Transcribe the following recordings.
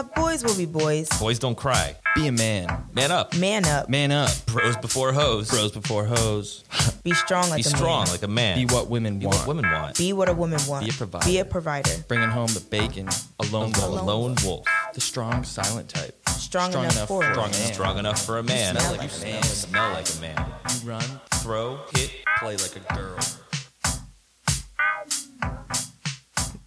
Nah, boys will be boys. Boys don't cry. Be a man. Man up. Man up. Man up. Bros before hoes. Bros before hoes. Be strong like Be a strong man. like a man. Be what women Be want. what women want. Be what a woman wants. Be a provider. Be a provider. Bringing home the bacon. A lone a wolf. lone wolf. The strong, silent type. Strong, Strong enough, enough for for a Strong, man. strong enough for a man. smell You like a man. Smell like a man. You run, Throw, hit. play like a girl.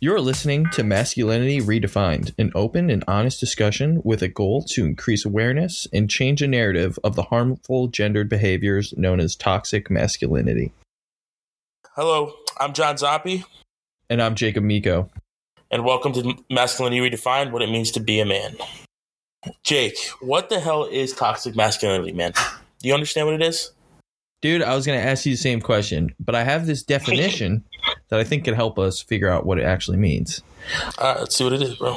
You're listening to Masculinity Redefined, an open and honest discussion with a goal to increase awareness and change a narrative of the harmful gendered behaviors known as toxic masculinity. Hello, I'm John Zoppi, And I'm Jacob Miko. and welcome to Masculinity Redefined What It Means to Be a Man. Jake, what the hell is toxic masculinity, man? Do you understand what it is? Dude, I was going to ask you the same question, but I have this definition that I think could help us figure out what it actually means. All right, let's see what it is, bro.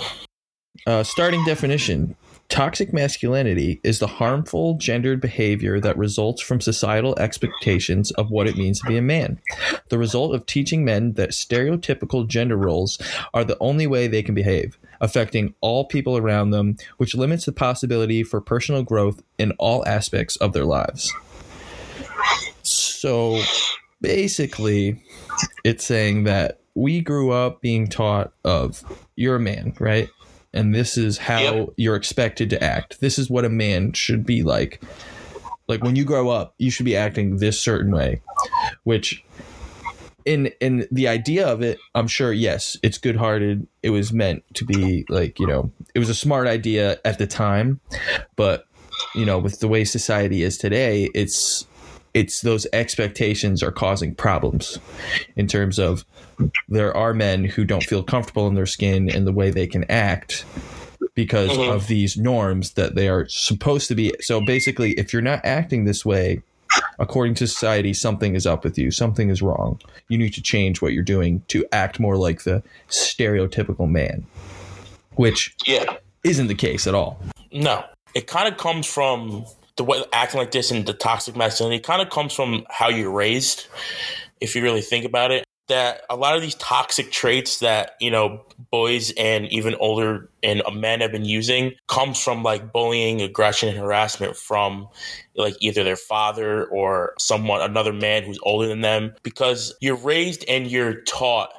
Uh, starting definition Toxic masculinity is the harmful gendered behavior that results from societal expectations of what it means to be a man. The result of teaching men that stereotypical gender roles are the only way they can behave, affecting all people around them, which limits the possibility for personal growth in all aspects of their lives. So basically, it's saying that we grew up being taught of you're a man, right? And this is how Yep. you're expected to act. This is what a man should be like. Like when you grow up, you should be acting this certain way, which in in the idea of it, I'm sure yes, it's good-hearted. It was meant to be like, you know, it was a smart idea at the time, but you know, with the way society is today, it's it's those expectations are causing problems in terms of there are men who don't feel comfortable in their skin and the way they can act because Mhm. of these norms that they are supposed to be. So basically, if you're not acting this way, according to society, something is up with you. Something is wrong. You need to change what you're doing to act more like the stereotypical man, which Yeah. isn't the case at all. No. It kind of comes from the way acting like this and the toxic masculinity. Kind of comes from how you're raised, if you really think about it. That a lot of these toxic traits that, you know, boys and even older and men have been using comes from like bullying, aggression, and harassment from like either their father or someone, another man who's older than them. Because you're raised and you're taught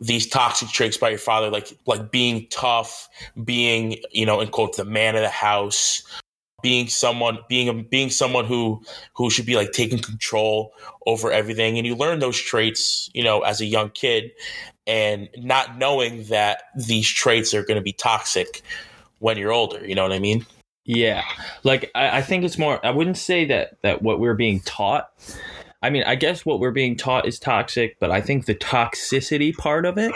these toxic traits by your father, like like being tough, being you know in quotes the man of the house, being someone being being someone who who should be like taking control over everything, and you learn those traits you know as a young kid, and not knowing that these traits are going to be toxic when you're older. You know what I mean? Yeah, like I, I think it's more. I wouldn't say that that what we're being taught. I mean, I guess what we're being taught is toxic, but I think the toxicity part of it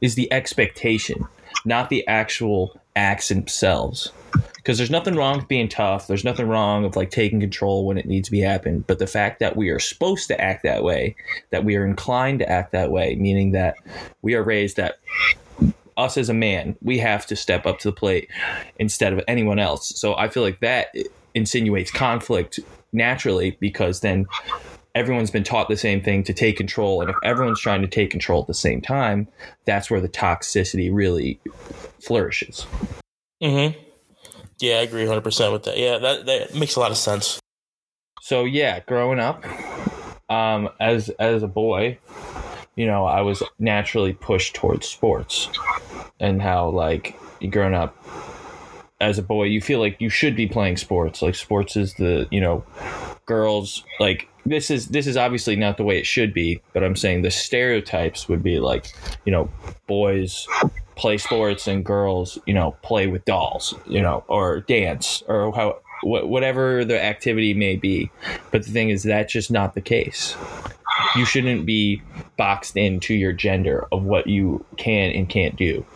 is the expectation, not the actual acts themselves. Because there's nothing wrong with being tough. There's nothing wrong with like taking control when it needs to be happened. But the fact that we are supposed to act that way, that we are inclined to act that way, meaning that we are raised that us as a man, we have to step up to the plate instead of anyone else. So I feel like that insinuates conflict naturally because then everyone's been taught the same thing to take control. And if everyone's trying to take control at the same time, that's where the toxicity really flourishes. Mm-hmm. Yeah, I agree 100 percent with that. Yeah, that that makes a lot of sense. So yeah, growing up, um, as as a boy, you know, I was naturally pushed towards sports, and how like you growing up as a boy, you feel like you should be playing sports. Like sports is the you know, girls like this is this is obviously not the way it should be, but I'm saying the stereotypes would be like you know, boys play sports and girls you know play with dolls you know or dance or how wh- whatever the activity may be. But the thing is that's just not the case. You shouldn't be boxed into your gender of what you can and can't do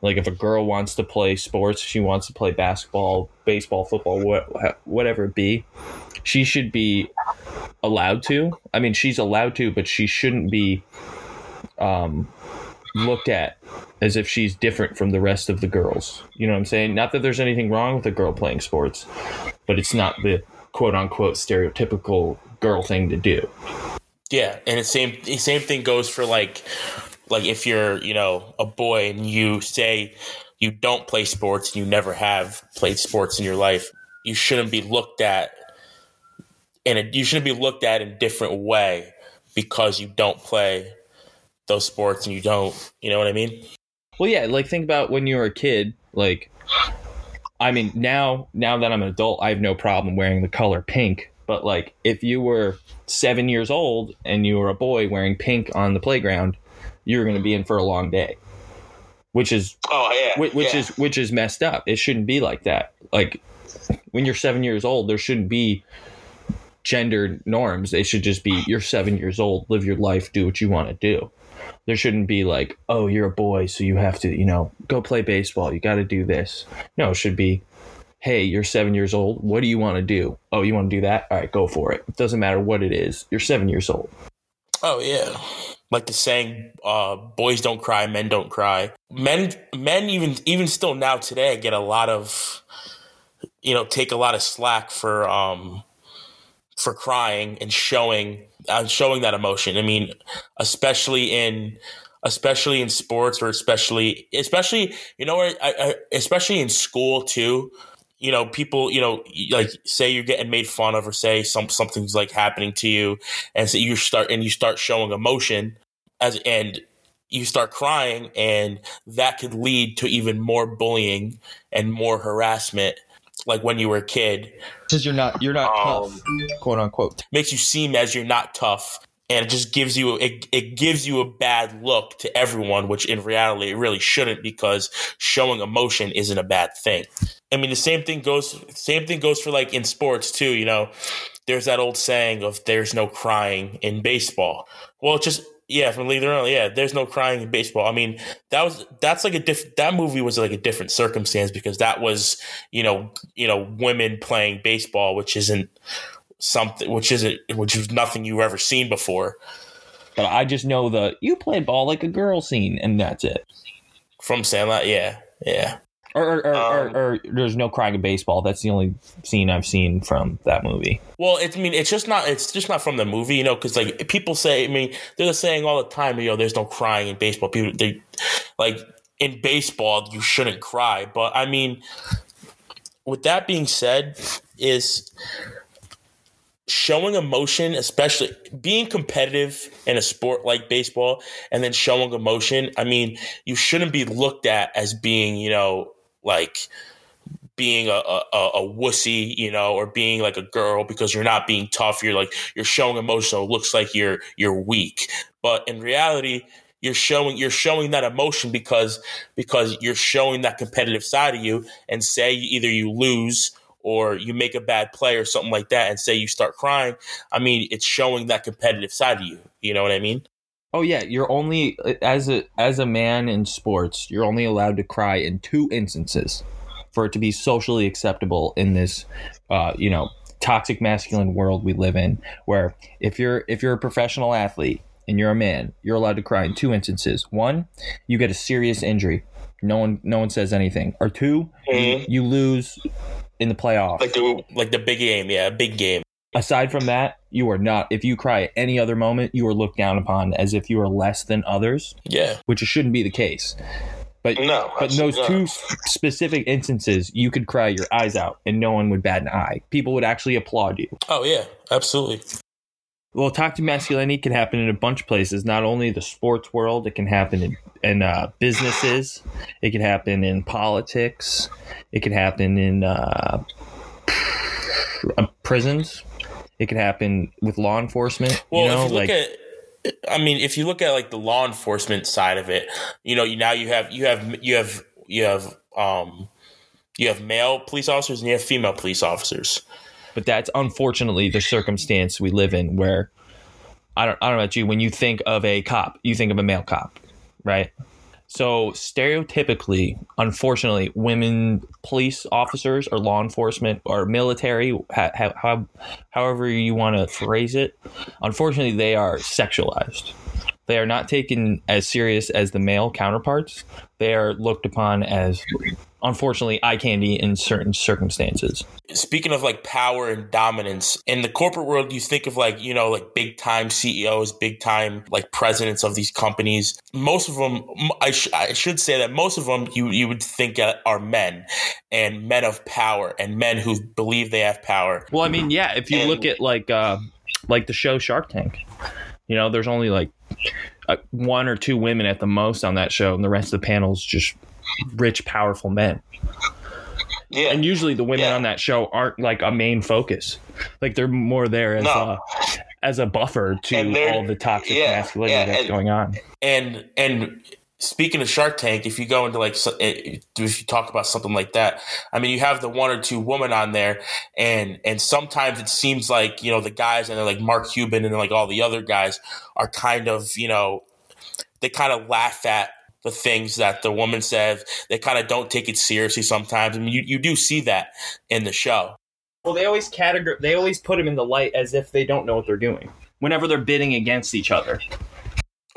like if a girl wants to play sports she wants to play basketball baseball football what, whatever it be she should be allowed to i mean she's allowed to but she shouldn't be um looked at as if she's different from the rest of the girls. You know what I'm saying? Not that there's anything wrong with a girl playing sports, but it's not the quote unquote stereotypical girl thing to do. Yeah, and same the same thing goes for like like if you're you know a boy and you say you don't play sports, and you never have played sports in your life, you shouldn't be looked at and you shouldn't be looked at in a different way because you don't play those sports and you don't, you know what I mean? Well, yeah, like think about when you were a kid. Like, I mean, now now that I'm an adult, I have no problem wearing the color pink. But like, if you were seven years old and you were a boy wearing pink on the playground, you were going to be in for a long day, which is Oh yeah, which, which yeah. is which is messed up. It shouldn't be like that. Like when you're seven years old, there shouldn't be gender norms. They should just be you're seven years old, live your life, do what you want to do. There shouldn't be like, oh, you're a boy, so you have to, you know, go play baseball. You got to do this. No, it should be, hey, you're seven years old. What do you want to do? Oh, you want to do that? All right, go for it. It doesn't matter what it is. You're seven years old. Oh yeah, like the saying, uh, "Boys don't cry, men don't cry." Men, men even even still now today get a lot of, you know, take a lot of slack for um, for crying and showing uh, showing that emotion. I mean, especially in especially in sports or especially especially you know I, I, especially in school too you know people you know like say you're getting made fun of or say some something's like happening to you and so you start and you start showing emotion as and you start crying and that could lead to even more bullying and more harassment like when you were a kid Because you're not you're not Um, tough, quote unquote. makes you seem as you're not tough and it just gives you it, it gives you a bad look to everyone which in reality it really shouldn't because showing emotion isn't a bad thing. I mean the same thing goes same thing goes for like in sports too you know? There's that old saying of there's no crying in baseball. Well just yeah from Lee Early, yeah there's no crying in baseball. I mean that was that's like a different that movie was like a different circumstance because that was you know you know women playing baseball which isn't something which isn't which is nothing you've ever seen before But I just know the you play ball like a girl scene, and that's it. from Sandlot. Yeah, yeah. Or, or, or, Um, or, or there's no crying in baseball. That's the only scene I've seen from that movie. Well, it's I mean it's just not it's just not from the movie, you know, because like people say, I mean, they're saying all the time, you know, there's no crying in baseball. People they like in baseball you shouldn't cry, but I mean, with that being said, is showing emotion, especially being competitive in a sport like baseball, and then showing emotion. I mean, you shouldn't be looked at as being, you know, like being a, a, a wussy, you know, or being like a girl because you're not being tough. You're like you're showing emotion. So it looks like you're you're weak, but in reality, you're showing you're showing that emotion because because you're showing that competitive side of you. And say either you lose or you make a bad play or something like that, and say you start crying. I mean, it's showing that competitive side of you. You know what I mean? Oh yeah, you're only as a as a man in sports, you're only allowed to cry in two instances for it to be socially acceptable in this uh, you know, toxic masculine world we live in where if you're if you're a professional athlete and you're a man, you're allowed to cry in two instances. One, you get a serious injury. No one no one says anything. Or 2 Mhm. you lose in the playoffs. Like the like the big game, yeah, big game. aside from that, you are not. If you cry at any other moment, you are looked down upon as if you are less than others, Yeah, which shouldn't be the case. But No, but in those two specific instances, you could cry your eyes out, and no one would bat an eye. People would actually applaud you. oh yeah, absolutely. Well, toxic masculinity can happen in a bunch of places. Not only the sports world, it can happen in, in uh, businesses. It can happen in politics. It can happen in uh, uh, prisons. It can happen with law enforcement. Well, you know, if you like look at, I mean, if you look at like the law enforcement side of it, you know, you now you have you have you have you have um you have male police officers and you have female police officers. But that's unfortunately the circumstance we live in where I don't I don't know about you when you think of a cop you think of a male cop right so stereotypically unfortunately women police officers or law enforcement or military ha, ha, how, however you want to phrase it unfortunately they are sexualized They are not taken as serious as the male counterparts. They are looked upon as, unfortunately, eye candy in certain circumstances. speaking of like power and dominance in the corporate world you think of like you know like big time ceos big time like presidents of these companies most of them I, sh- I should say that most of them you, you would think are men and men of power and men who believe they have power Well, I mean, yeah, if you And- look at like uh, like the show Shark Tank, you know, there's only like uh, one or two women at the most on that show, and the rest of the panel's just rich, powerful men. yeah And usually, the women Yeah. on that show aren't like a main focus; like they're more there as No. a as a buffer to all the toxic yeah, masculinity yeah, that's and- going on. and and speaking of Shark Tank, if you go into like eh, if you talk about something like that, I mean, you have the one or two women on there, and and sometimes it seems like you know the guys and they're like Mark Cuban and like all the other guys are kind of you know they kind of laugh at the things that the woman says. They kind of don't take it seriously sometimes. I mean, you, you do see that in the show. Well, they always categor- they always put them in the light as if they don't know what they're doing. Whenever they're bidding against each other,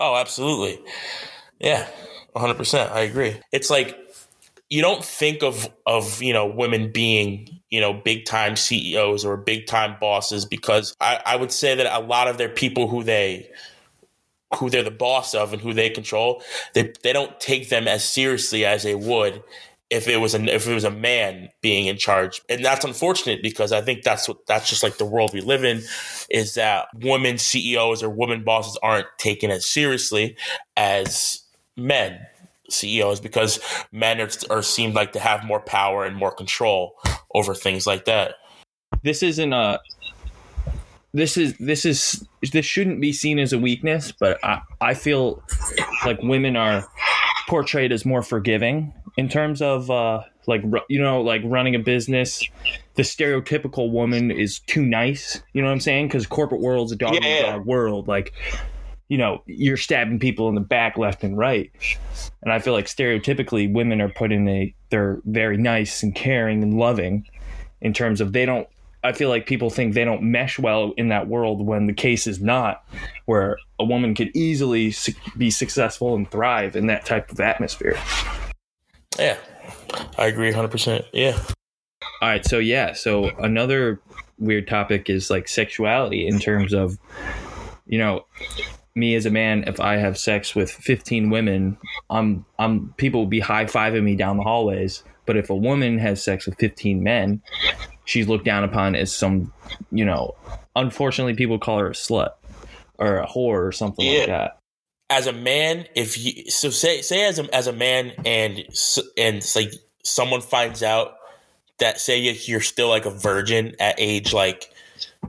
Oh, absolutely. Yeah, 100%. I agree. It's like you don't think of of, you know, women being, you know, big time CEOs or big time bosses because I, I would say that a lot of their people who they who they're the boss of and who they control, they they don't take them as seriously as they would if it was a if it was a man being in charge. And that's unfortunate because I think that's what that's just like the world we live in is that women CEOs or women bosses aren't taken as seriously as men CEOs because men are, are seemed like to have more power and more control over things like that. this isn't a this is this is this shouldn't be seen as a weakness but i i feel like women are portrayed as more forgiving in terms of uh like you know like running a business. The stereotypical woman is too nice you know what i'm saying? Because corporate world's a dog Yeah. dog world. Like you know you're stabbing people in the back left and right. And i feel like stereotypically women are put in a they're very nice and caring and loving in terms of they don't I feel like people think they don't mesh well in that world when the case is not, where a woman could easily su- be successful and thrive in that type of atmosphere. Yeah. I agree 100%. Yeah. All right, so yeah, so another weird topic is like sexuality in terms of, you know, me as a man, if I have sex with 15 women, I'm, I'm, people will be high fiving me down the hallways. But if a woman has sex with 15 men, she's looked down upon as some, you know, unfortunately, people call her a slut or a whore or something like that. as a man, if you so say say as a as a man and and like someone finds out that say you- you're still like a virgin at age like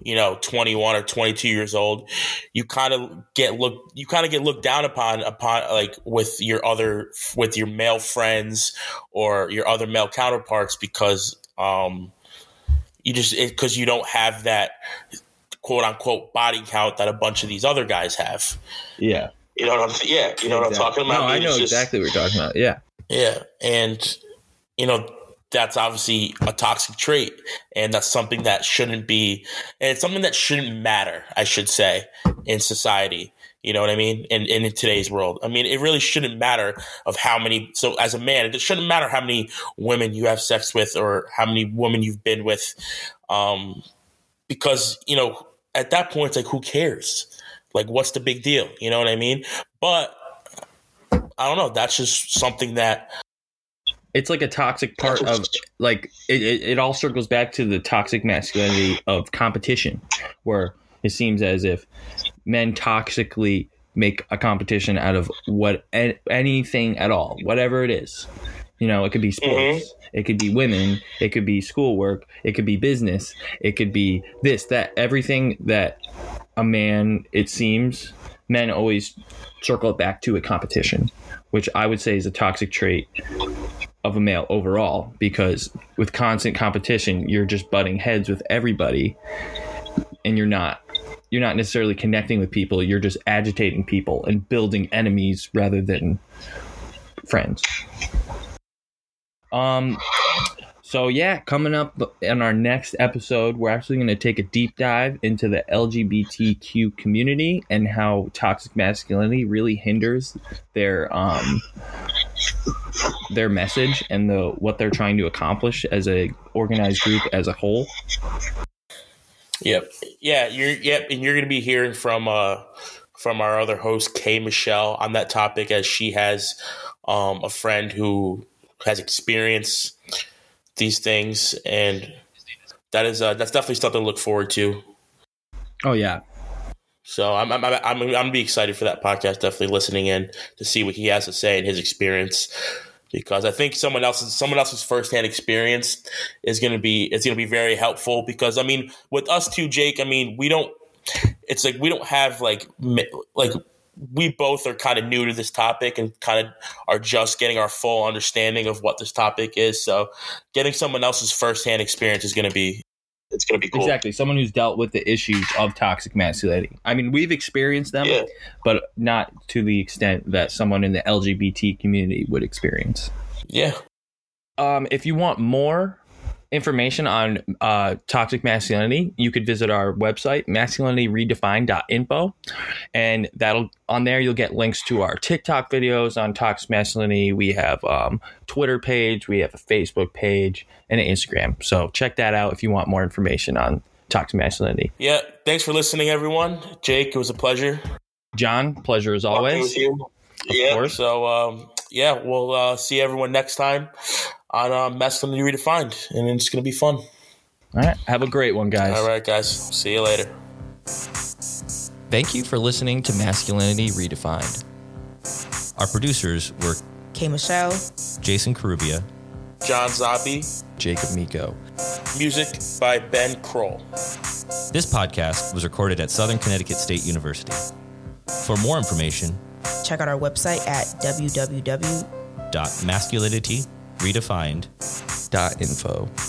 you know 21 or 22 years old you kind of get look you kind of get looked down upon upon like with your other with your male friends or your other male counterparts because um you just because you don't have that quote unquote body count that a bunch of these other guys have Yeah. you know what I'm yeah, you know what I'm talking about. No, I mean, know just- exactly what you're talking about. Yeah. Yeah, and you know that's obviously a toxic trait, and that's something that shouldn't be, and it's something that shouldn't matter. I should say in society. You know what I mean? And, and in today's world, I mean, it really shouldn't matter of how many. So, as a man, it shouldn't matter how many women you have sex with or how many women you've been with, um, because you know at that point, it's like who cares? Like, what's the big deal? You know what I mean? But I don't know. That's just something that it's like a toxic part of like it, it, it all circles back to the toxic masculinity of competition where it seems as if men toxically make a competition out of what anything at all whatever it is. You know it could be mm-hmm. sports it could be women it could be schoolwork it could be business it could be this that everything that a man it seems men always circle it back to a competition which i would say is a toxic trait of a male overall because with constant competition you're just butting heads with everybody and you're not you're not necessarily connecting with people you're just agitating people and building enemies rather than friends um So yeah, coming up in our next episode, we're actually going to take a deep dive into the LGBTQ community and how toxic masculinity really hinders their um their message and the what they're trying to accomplish as a organized group as a whole. Yep. Yeah, you're yep, and you're gonna be hearing from uh from our other host, Kay Michelle, on that topic as she has um a friend who has experienced these things and that is uh, that's definitely something to look forward to. Oh yeah. So I'm I'm I'm, I'm, I'm gonna be excited for that podcast. Definitely listening in to see what he has to say and his experience, because I think someone else's someone else's firsthand experience is gonna be it's gonna be very helpful. Because I mean, with us too, Jake. I mean, we don't. It's like we don't have like like we both are kind of new to this topic and kind of are just getting our full understanding of what this topic is. So, getting someone else's firsthand experience is going to be it's going to be cool. Exactly. Someone who's dealt with the issues of toxic masculinity. I mean, we've experienced them, Yeah. but not to the extent that someone in the LGBT community would experience. Yeah. Um, if you want more information on uh, toxic masculinity, you could visit our website, masculinityredefined.info. And that'll on there you'll get links to our TikTok videos on toxic masculinity. We have um, Twitter page, we have a Facebook page, and an Instagram. So check that out if you want more information on toxic masculinity. Yeah. Thanks for listening, everyone. Jake, it was a pleasure. John, pleasure as always. you. yeah. course. So, um, yeah, we'll uh, see everyone next time on uh, Masculinity Redefined, and it's going to be fun. All right. Have a great one, guys. All right, guys. See you later. Thank you for listening to Masculinity Redefined. Our producers were K Michelle. Jason Carubia, John Zabi, Jacob Miko. music by Ben Kroll. This podcast was recorded at Southern Connecticut State University. For more information, Check out our website at www. masculinityredefined.info.